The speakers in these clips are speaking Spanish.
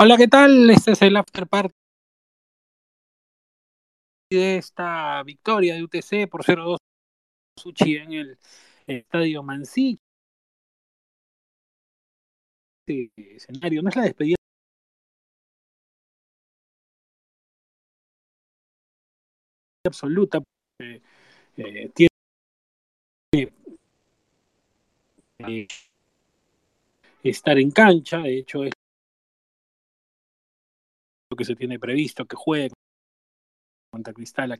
Hola, ¿qué tal? Este es el after party de esta victoria de UTC por 0-2 Suchi en el estadio Mansi. Este escenario no es la despedida absoluta. Eh, tiene eh, estar en cancha, de hecho es que se tiene previsto que juegue contra Cristal, la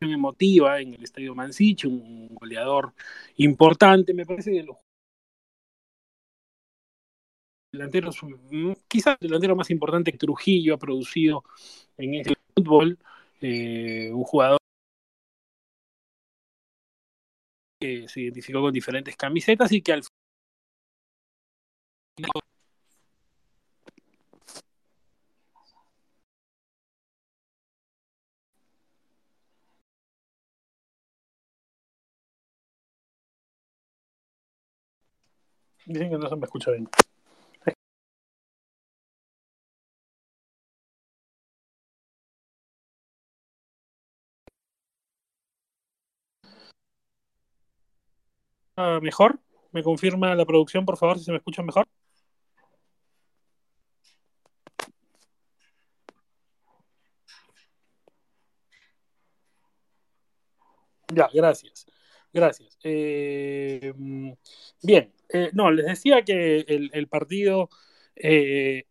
emotiva en el estadio Mansich, un goleador importante, me parece que los delanteros, quizás el delantero más importante que Trujillo ha producido en este fútbol, eh, un jugador que se identificó con diferentes camisetas y que al final Dicen que no se me escucha bien. Ah, ¿Mejor? ¿Me confirma la producción, por favor, si se me escucha mejor? Ya, gracias. Gracias. Eh, bien, eh, no, les decía que el, partido, eh,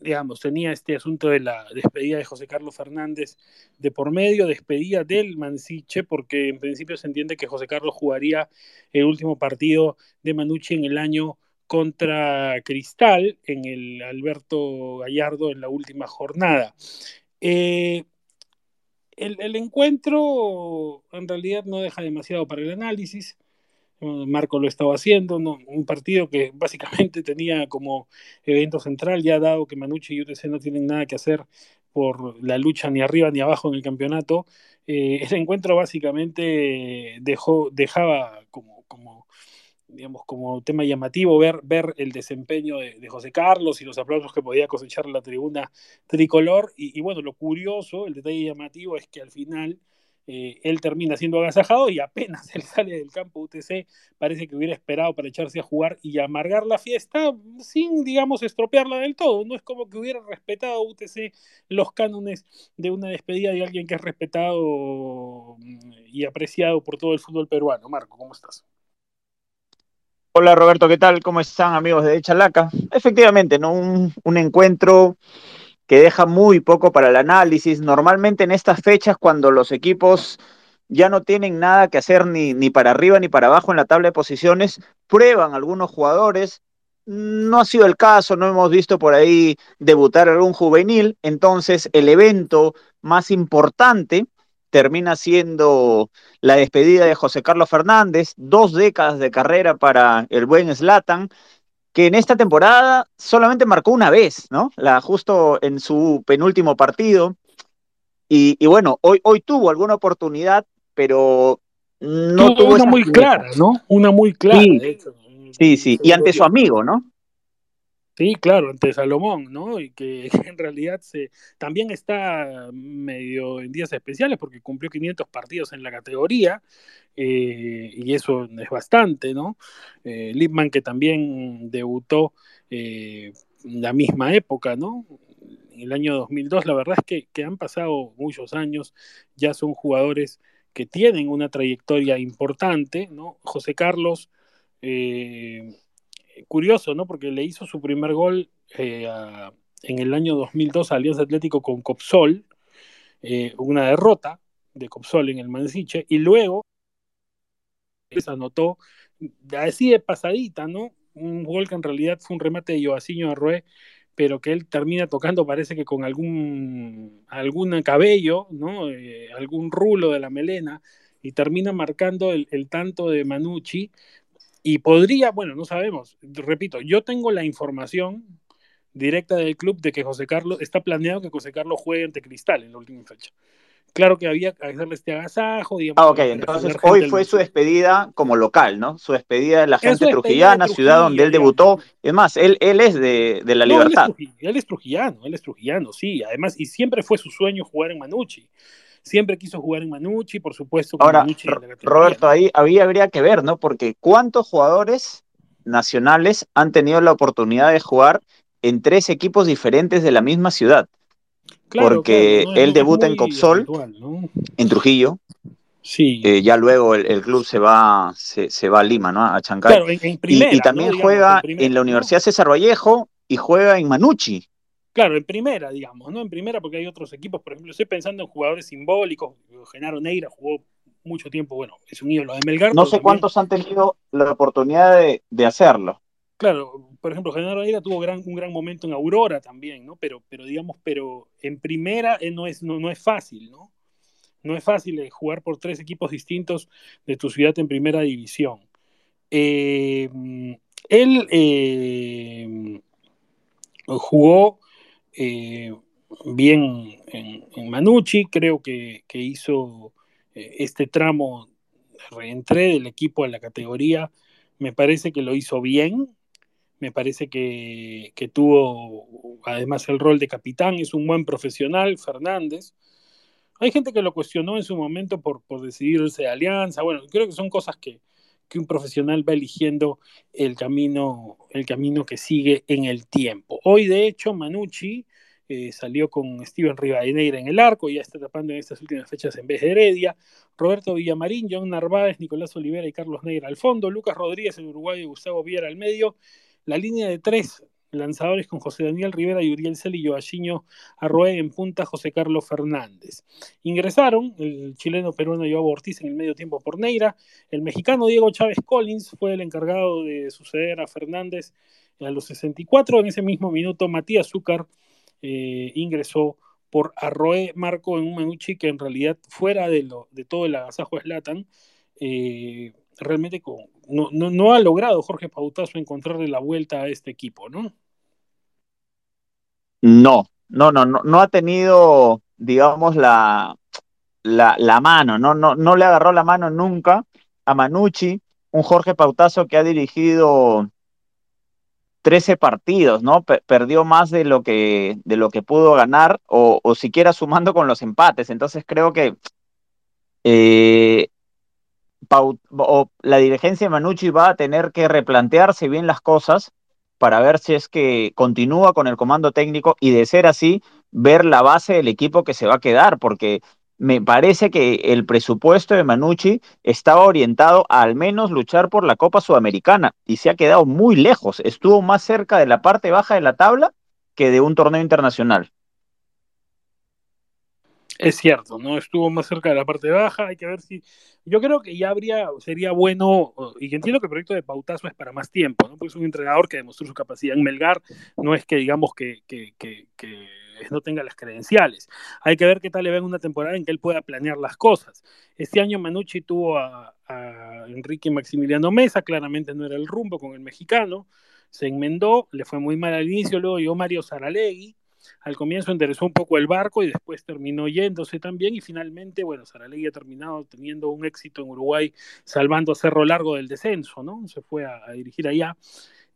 digamos, tenía este asunto de la despedida de José Carlos Fernández de por medio, despedida del Mansiche, porque en principio se entiende que José Carlos jugaría el último partido de Manucci en el año contra Cristal, en el Alberto Gallardo en la última jornada. Eh, el, el, encuentro en realidad no deja demasiado para el análisis. Marco lo estaba haciendo, un partido que básicamente tenía como evento central, ya dado que Manucci y UTC no tienen nada que hacer por la lucha ni arriba ni abajo en el campeonato, eh, ese encuentro básicamente dejó, dejaba como, como, digamos, como tema llamativo ver, ver el desempeño de, José Carlos y los aplausos que podía cosechar la tribuna tricolor. Y bueno, lo curioso, el detalle llamativo es que al final eh, él termina siendo agasajado y apenas él sale del campo UTC, parece que hubiera esperado para echarse a jugar y amargar la fiesta sin, digamos, estropearla del todo. No es como que hubiera respetado UTC los cánones de una despedida de alguien que es respetado mm, y apreciado por todo el fútbol peruano. Marco, ¿cómo estás? Hola Roberto, ¿qué tal? ¿Cómo están amigos de Chalaca? Efectivamente, ¿no? Un, un encuentro que deja muy poco para el análisis. Normalmente en estas fechas, cuando los equipos ya no tienen nada que hacer ni, ni para arriba ni para abajo en la tabla de posiciones, prueban algunos jugadores. No ha sido el caso, no hemos visto por ahí debutar algún juvenil, entonces el evento más importante termina siendo la despedida de José Carlos Fernández, dos décadas de carrera para el buen Slatan, que en esta temporada solamente marcó una vez, ¿no? La justo en su penúltimo partido. Y, y bueno, hoy, hoy tuvo alguna oportunidad, pero no tuvo, tuvo una muy clara, ¿no? Una muy clara, sí, de hecho. Sí, sí, y ante su amigo, ¿no? Sí, claro, ante Salomón, ¿no? Y que, en realidad se, también está medio en días especiales porque cumplió 500 partidos en la categoría eh, y eso es bastante, ¿no? Eh, Lipman que también debutó eh, la misma época, ¿no? En el año 2002, la verdad es que, que han pasado muchos años, ya son jugadores que tienen una trayectoria importante, ¿no? José Carlos eh, curioso, ¿no? Porque le hizo su primer gol eh, en el año 2002 a Alianza Atlético con Copsol, eh, una derrota de Copsol en el Mansiche, y luego se anotó así de pasadita, ¿no? Un gol que en realidad fue un remate de Joaciño Arrué, pero que él termina tocando parece que con algún, algún cabello, ¿no? Eh, algún rulo de la melena, y termina marcando el, el tanto de Manucci, y podría, bueno, no sabemos, repito, yo tengo la información directa del club de que José Carlos, está planeado que José Carlos juegue ante Cristal en la última fecha. claro que había que hacerle este agasajo, digamos. Ah, ok, entonces hoy fue su despedida como local, ¿no? Su despedida de la gente trujillana, ciudad donde él debutó. Es más, él, él es de, de la libertad. Él es, trujillano, él es trujillano, sí. Además, y siempre fue su sueño jugar en Manucci. Siempre quiso jugar en Manucci, por supuesto. Ahora, Roberto, ahí, habría que ver, ¿no? Porque ¿cuántos jugadores nacionales han tenido la oportunidad de jugar en tres equipos diferentes de la misma ciudad? porque él debuta en Copsol, en Trujillo. Sí. Eh, ya luego el, club se va, se, va a Lima, ¿no? A Chancay. y, también juega en, la Universidad César Vallejo y juega en Manucci. Claro, en primera, digamos, ¿no? En primera porque hay otros equipos, por ejemplo, estoy pensando en jugadores simbólicos. Genaro Neira jugó mucho tiempo, bueno, es un ídolo de Melgar. No sé cuántos han tenido la oportunidad de, de hacerlo. Claro, por ejemplo, Genaro Aira tuvo gran, un gran momento en Aurora también, ¿no? Pero, pero digamos, pero en primera eh, no, es, no, es fácil, ¿no? No es fácil eh, jugar por tres equipos distintos de tu ciudad en primera división. Eh, él jugó bien en, Manucci, creo que, que hizo este tramo reentré del equipo a la categoría, me parece que lo hizo bien, me parece que, tuvo además el rol de capitán, es un buen profesional, Fernández. Hay gente que lo cuestionó en su momento por, por decidirse de alianza. Bueno, creo que son cosas que, un profesional va eligiendo el camino, el camino que sigue en el tiempo. Hoy, de hecho, Manucci eh, salió con Steven Rivadeneira en el arco, ya está tapando en estas últimas fechas en vez de Heredia. Roberto Villamarín, John Narváez, Nicolás Olivera y Carlos Neira al fondo. Lucas Rodríguez en Uruguay y Gustavo Viera al medio la línea de tres lanzadores con José Daniel Rivera y Uriel Cel y Arroé en punta José Carlos Fernández. Ingresaron el chileno peruano Joao Ortiz en el medio tiempo por Neira, el mexicano Diego Chávez Collins fue el encargado de suceder a Fernández a los 64, en ese mismo minuto Matías Zúcar eh, ingresó por Arroé Marco en un Menucci que en realidad fuera de, lo, de todo el agasajo Slatan, eh, realmente no, no, ha logrado Jorge Pautazo encontrarle la vuelta a este equipo, ¿no? No, no, no, no, no ha tenido, digamos, la, la, mano, no, no, no le agarró la mano nunca a Manucci, un Jorge Pautazo que ha dirigido 13 partidos, ¿no? perdió más de lo que, de lo que pudo ganar, o, o siquiera sumando con los empates. Entonces creo que eh, o la dirigencia de Manucci va a tener que replantearse bien las cosas para ver si es que continúa con el comando técnico y de ser así, ver la base del equipo que se va a quedar, porque me parece que el presupuesto de Manucci estaba orientado a al menos luchar por la Copa Sudamericana y se ha quedado muy lejos, estuvo más cerca de la parte baja de la tabla que de un torneo internacional. Es cierto, ¿no? Estuvo más cerca de la parte baja, hay que ver si... Yo creo que ya habría, sería bueno, y entiendo que el proyecto de Pautazo es para más tiempo, ¿no? Porque es un entrenador que demostró su capacidad en Melgar, no es que digamos que, no tenga las credenciales. Hay que ver qué tal le va en una temporada en que él pueda planear las cosas. Este año Manucci tuvo a, a Enrique Maximiliano Mesa, claramente no era el rumbo con el mexicano, se enmendó, le fue muy mal al inicio, luego llegó Mario Saralegui, al comienzo enderezó un poco el barco y después terminó yéndose también y finalmente, bueno, Saralegui ha terminado teniendo un éxito en Uruguay salvando a Cerro Largo del descenso, ¿no? Se fue a, a dirigir allá.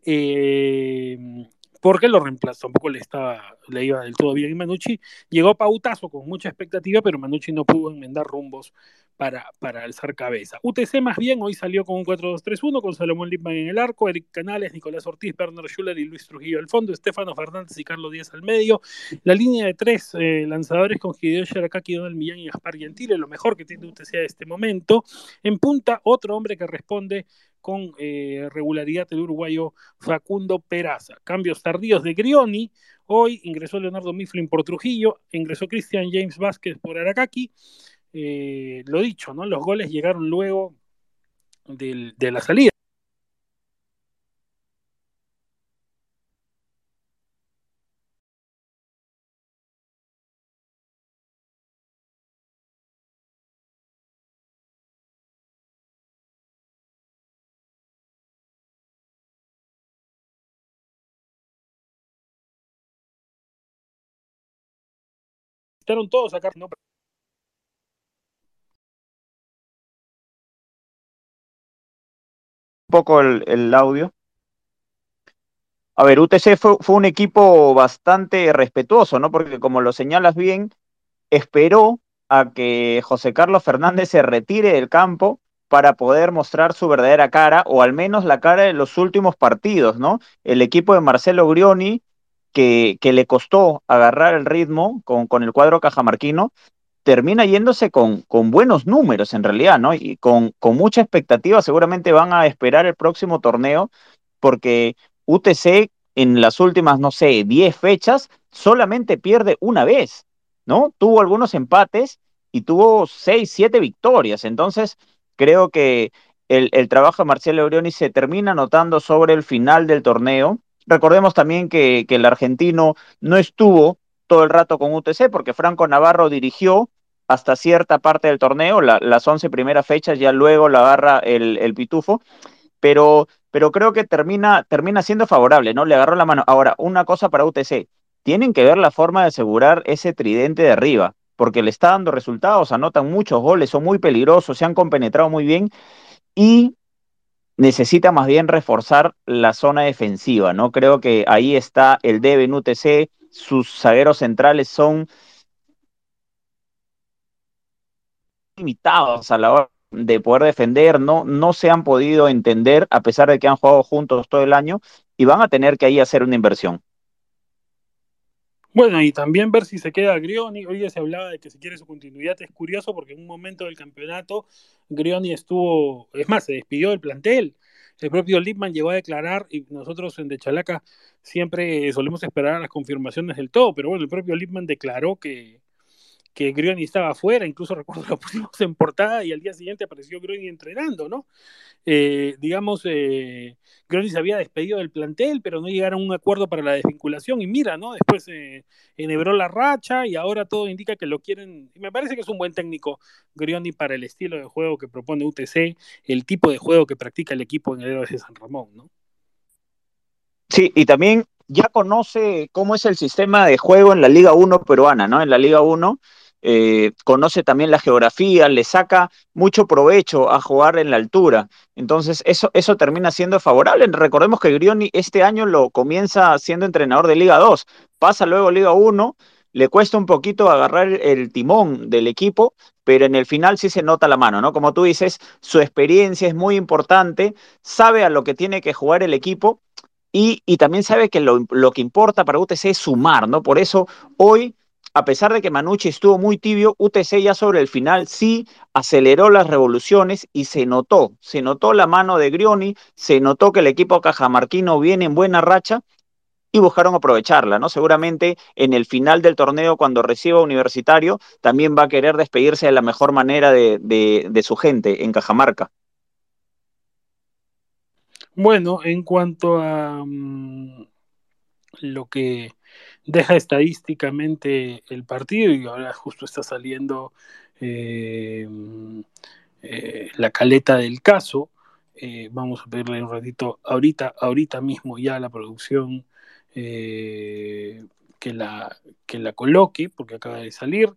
Eh, porque lo reemplazó, tampoco le estaba, le iba del todo bien y Manucci. Llegó pautazo con mucha expectativa, pero Manucci no pudo enmendar rumbos para, para alzar cabeza. UTC más bien hoy salió con un 4-2-3-1 con Salomón Lipman en el arco, Eric Canales, Nicolás Ortiz, Bernard Schuller y Luis Trujillo al fondo, Estefano Fernández y Carlos Díaz al medio. La línea de tres eh, lanzadores con Hideo Sharakaki, Donald Millán y Gaspar Gentile, lo mejor que tiene UTC a este momento. En punta, otro hombre que responde con eh, regularidad el uruguayo Facundo Peraza. Cambios tardíos de Grioni. Hoy ingresó Leonardo Mifflin por Trujillo, ingresó Christian James Vázquez por Aracaki. Eh, lo dicho, ¿no? Los goles llegaron luego de la salida. Estaron todos acá. ¿no? Un poco el, el audio. A ver, UTC fue, fue, un equipo bastante respetuoso, ¿no? Porque como lo señalas bien, esperó a que José Carlos Fernández se retire del campo para poder mostrar su verdadera cara, o al menos la cara de los últimos partidos, ¿no? El equipo de Marcelo Grioni que, le costó agarrar el ritmo con, con el cuadro cajamarquino, termina yéndose con, con, buenos números en realidad, ¿no? Y con, con mucha expectativa seguramente van a esperar el próximo torneo, porque UTC en las últimas, no sé, 10 fechas solamente pierde una vez, ¿no? Tuvo algunos empates y tuvo 6, 7 victorias, entonces Creo que el, el trabajo de Marcelo Orioni se termina notando sobre el final del torneo. Recordemos también que, el argentino no estuvo todo el rato con UTC porque Franco Navarro dirigió hasta cierta parte del torneo, la, las 11 primeras fechas, ya luego la agarra el, el Pitufo, pero, pero creo que termina, termina siendo favorable, ¿no? Le agarró la mano. Ahora, una cosa para UTC, tienen que ver la forma de asegurar ese tridente de arriba porque le está dando resultados, anotan muchos goles, son muy peligrosos, se han compenetrado muy bien y necesita más bien reforzar la zona defensiva, ¿no? Creo que ahí está el debe sus zagueros centrales son limitados a la hora de poder defender, no, no se han podido entender a pesar de que han jugado juntos todo el año y van a tener que ahí hacer una inversión. Bueno, y también ver si se queda Grioni. Hoy ya se hablaba de que si quiere su continuidad. Es curioso porque en un momento del campeonato Grioni estuvo, es más, se despidió del plantel. El propio Lipman llegó a declarar, y nosotros en De Chalaca siempre solemos esperar las confirmaciones del todo, pero bueno, el propio Lipman declaró que, que Grioni estaba afuera, incluso recuerdo lo pusimos en portada y al día siguiente apareció Grioni entrenando, ¿no? Eh, digamos, eh, Grioni se había despedido del plantel, pero no llegaron a un acuerdo para la desvinculación y mira, ¿no? Después eh, enhebró la racha y ahora todo indica que lo quieren, y me parece que es un buen técnico Grioni para el estilo de juego que propone UTC, el tipo de juego que practica el equipo en el héroe de San Ramón, ¿no? Sí, y también ya conoce cómo es el sistema de juego en la Liga 1 peruana, ¿no? En la Liga 1 eh, conoce también la geografía, le saca mucho provecho a jugar en la altura. Entonces, eso, eso termina siendo favorable. Recordemos que Grioni este año lo comienza siendo entrenador de Liga 2, pasa luego a Liga 1, le cuesta un poquito agarrar el timón del equipo, pero en el final sí se nota la mano, ¿no? Como tú dices, su experiencia es muy importante, sabe a lo que tiene que jugar el equipo y, y también sabe que lo, lo, que importa para UTC es sumar, ¿no? Por eso hoy a pesar de que Manucci estuvo muy tibio, UTC ya sobre el final sí aceleró las revoluciones y se notó, se notó la mano de Grioni, se notó que el equipo cajamarquino viene en buena racha y buscaron aprovecharla, ¿no? Seguramente en el final del torneo, cuando reciba Universitario, también va a querer despedirse de la mejor manera de, de, su gente en Cajamarca. Bueno, en cuanto a um, lo que deja estadísticamente el partido y ahora justo está saliendo eh, eh, la caleta del caso. Eh, vamos a pedirle un ratito ahorita, ahorita mismo ya la producción que, la, que la coloque, porque acaba de salir.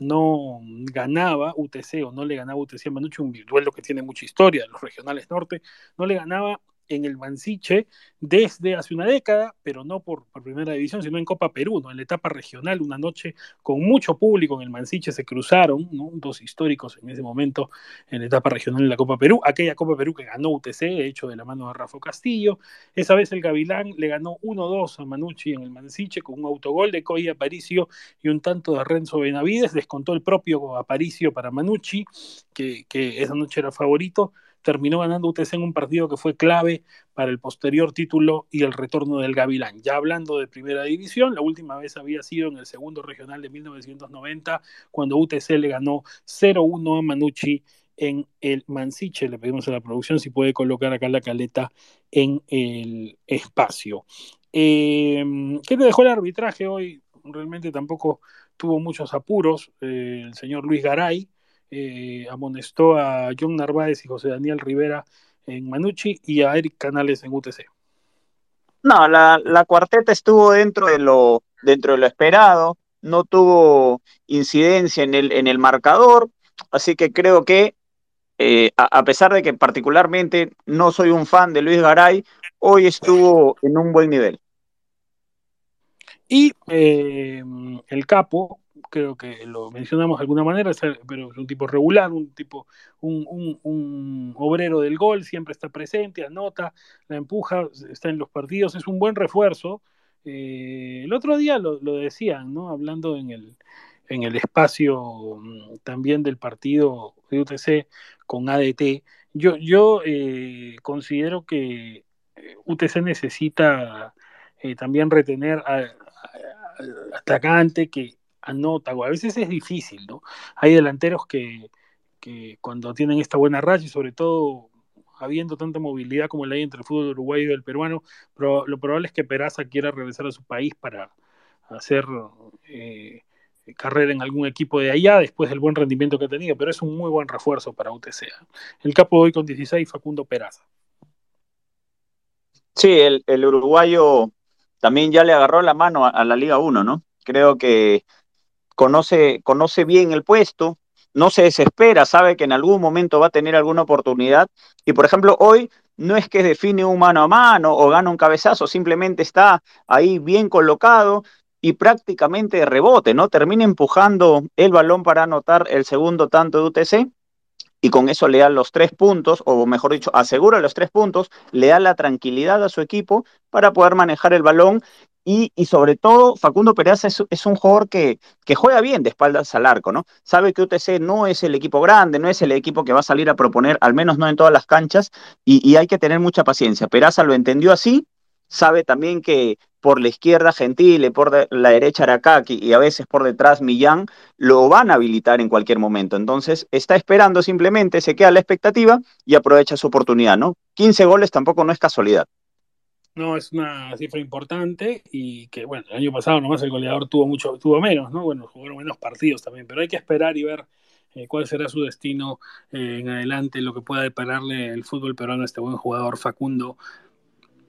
no ganaba UTC o no le ganaba UTC a Manucci, un duelo que tiene mucha historia, los regionales norte, no le ganaba en el Mansiche desde hace una década, pero no por, primera división, sino en Copa Perú, ¿no? en la etapa regional, una noche con mucho público en el Mansiche se cruzaron, dos históricos en ese momento en la etapa regional en la Copa Perú, aquella Copa Perú que ganó UTC, hecho de la mano de Rafa Castillo, esa vez el Gavilán le ganó 1-2 a Manucci en el Mansiche con un autogol de Coy Aparicio y un tanto de Renzo Benavides, descontó el propio Aparicio para Manucci, que esa noche era favorito, terminó ganando UTC en un partido que fue clave para el posterior título y el retorno del Gavilán. Ya hablando de primera división, la última vez había sido en el segundo regional de 1990, cuando UTC le ganó 0-1 a Manucci en el Mansiche. Le pedimos a la producción si puede colocar acá la caleta en el espacio. Eh, ¿Qué te dejó el arbitraje hoy? Realmente tampoco tuvo muchos apuros. Eh, el señor Luis Garay, eh, amonestó a John Narváez y José Daniel Rivera en Manucci y a Eric Canales en UTC. No, la, la, cuarteta estuvo dentro de lo, dentro de lo esperado, no tuvo incidencia en el, en el marcador, así que creo que eh, a, pesar de que particularmente no soy un fan de Luis Garay, hoy estuvo en un buen nivel. Y eh, el capo, creo que lo mencionamos de alguna manera, pero es un tipo regular, un tipo, un, obrero del gol, siempre está presente, anota, la empuja, está en los partidos, es un buen refuerzo. Eh, el otro día lo, decían, ¿no? Hablando en el, en el espacio mm, también del partido de UTC con ADT, yo, yo eh, considero que UTC necesita también retener a, atacante que anota, a veces es difícil, ¿no? Hay delanteros que, cuando tienen esta buena racha y sobre todo habiendo tanta movilidad como la hay entre el fútbol uruguayo y el peruano, pero lo probable es que Peraza quiera regresar a su país para hacer eh, carrera en algún equipo de allá después del buen rendimiento que ha tenido, pero es un muy buen refuerzo para UTC. El capo hoy con 16, Facundo Peraza. Sí, el, el uruguayo también ya le agarró la mano a, la Liga 1, ¿no? Creo que conoce, conoce bien el puesto, no se desespera, sabe que en algún momento va a tener alguna oportunidad. Y por ejemplo, hoy no es que define un mano a mano o gana un cabezazo, simplemente está ahí bien colocado y prácticamente de rebote, ¿no? Termina empujando el balón para anotar el segundo tanto de UTC y con eso le da los tres puntos, o mejor dicho, asegura los tres puntos, le da la tranquilidad a su equipo para poder manejar el balón y, sobre todo, Facundo Peraza es, un jugador que, juega bien de espaldas al arco, ¿no? Sabe que UTC no es el equipo grande, no es el equipo que va a salir a proponer, al menos no en todas las canchas, y, hay que tener mucha paciencia. Peraza lo entendió así, sabe también que por la izquierda Gentile, por la derecha Arakaki y a veces por detrás Millán, lo van a habilitar en cualquier momento. Entonces está esperando simplemente, se queda la expectativa y aprovecha su oportunidad, ¿no? 15 goles tampoco no es casualidad. No, es una cifra importante y que, bueno, el año pasado nomás el goleador tuvo mucho, tuvo menos, ¿no? Bueno, jugaron menos partidos también, pero hay que esperar y ver eh, cuál será su destino eh, en adelante, lo que pueda depararle el fútbol peruano a este buen jugador Facundo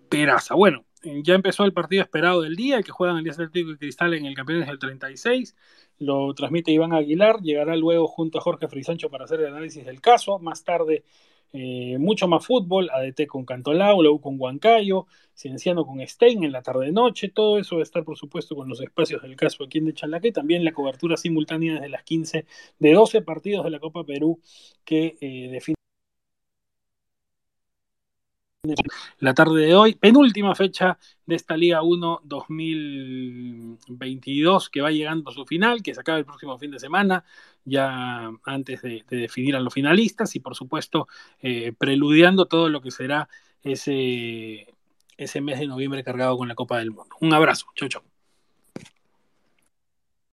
Peraza. Bueno, ya empezó el partido esperado del día, el que juegan el Atlético y Cristal en el Campeones del 36. Lo transmite Iván Aguilar, llegará luego junto a Jorge Frisancho para hacer el análisis del caso. Más tarde, eh, mucho más fútbol, ADT con Cantolao, luego con Huancayo, Cienciano con Stein en la tarde-noche. Todo eso va a estar, por supuesto, con los espacios del caso aquí en de Chalaque. También la cobertura simultánea desde las 15 de 12 partidos de la Copa Perú que eh, la tarde de hoy, penúltima fecha de esta Liga 1 2022 que va llegando a su final, que se acaba el próximo fin de semana, ya antes de, definir a los finalistas y por supuesto eh, preludiando todo lo que será ese, ese mes de noviembre cargado con la Copa del Mundo. Un abrazo, chau chau.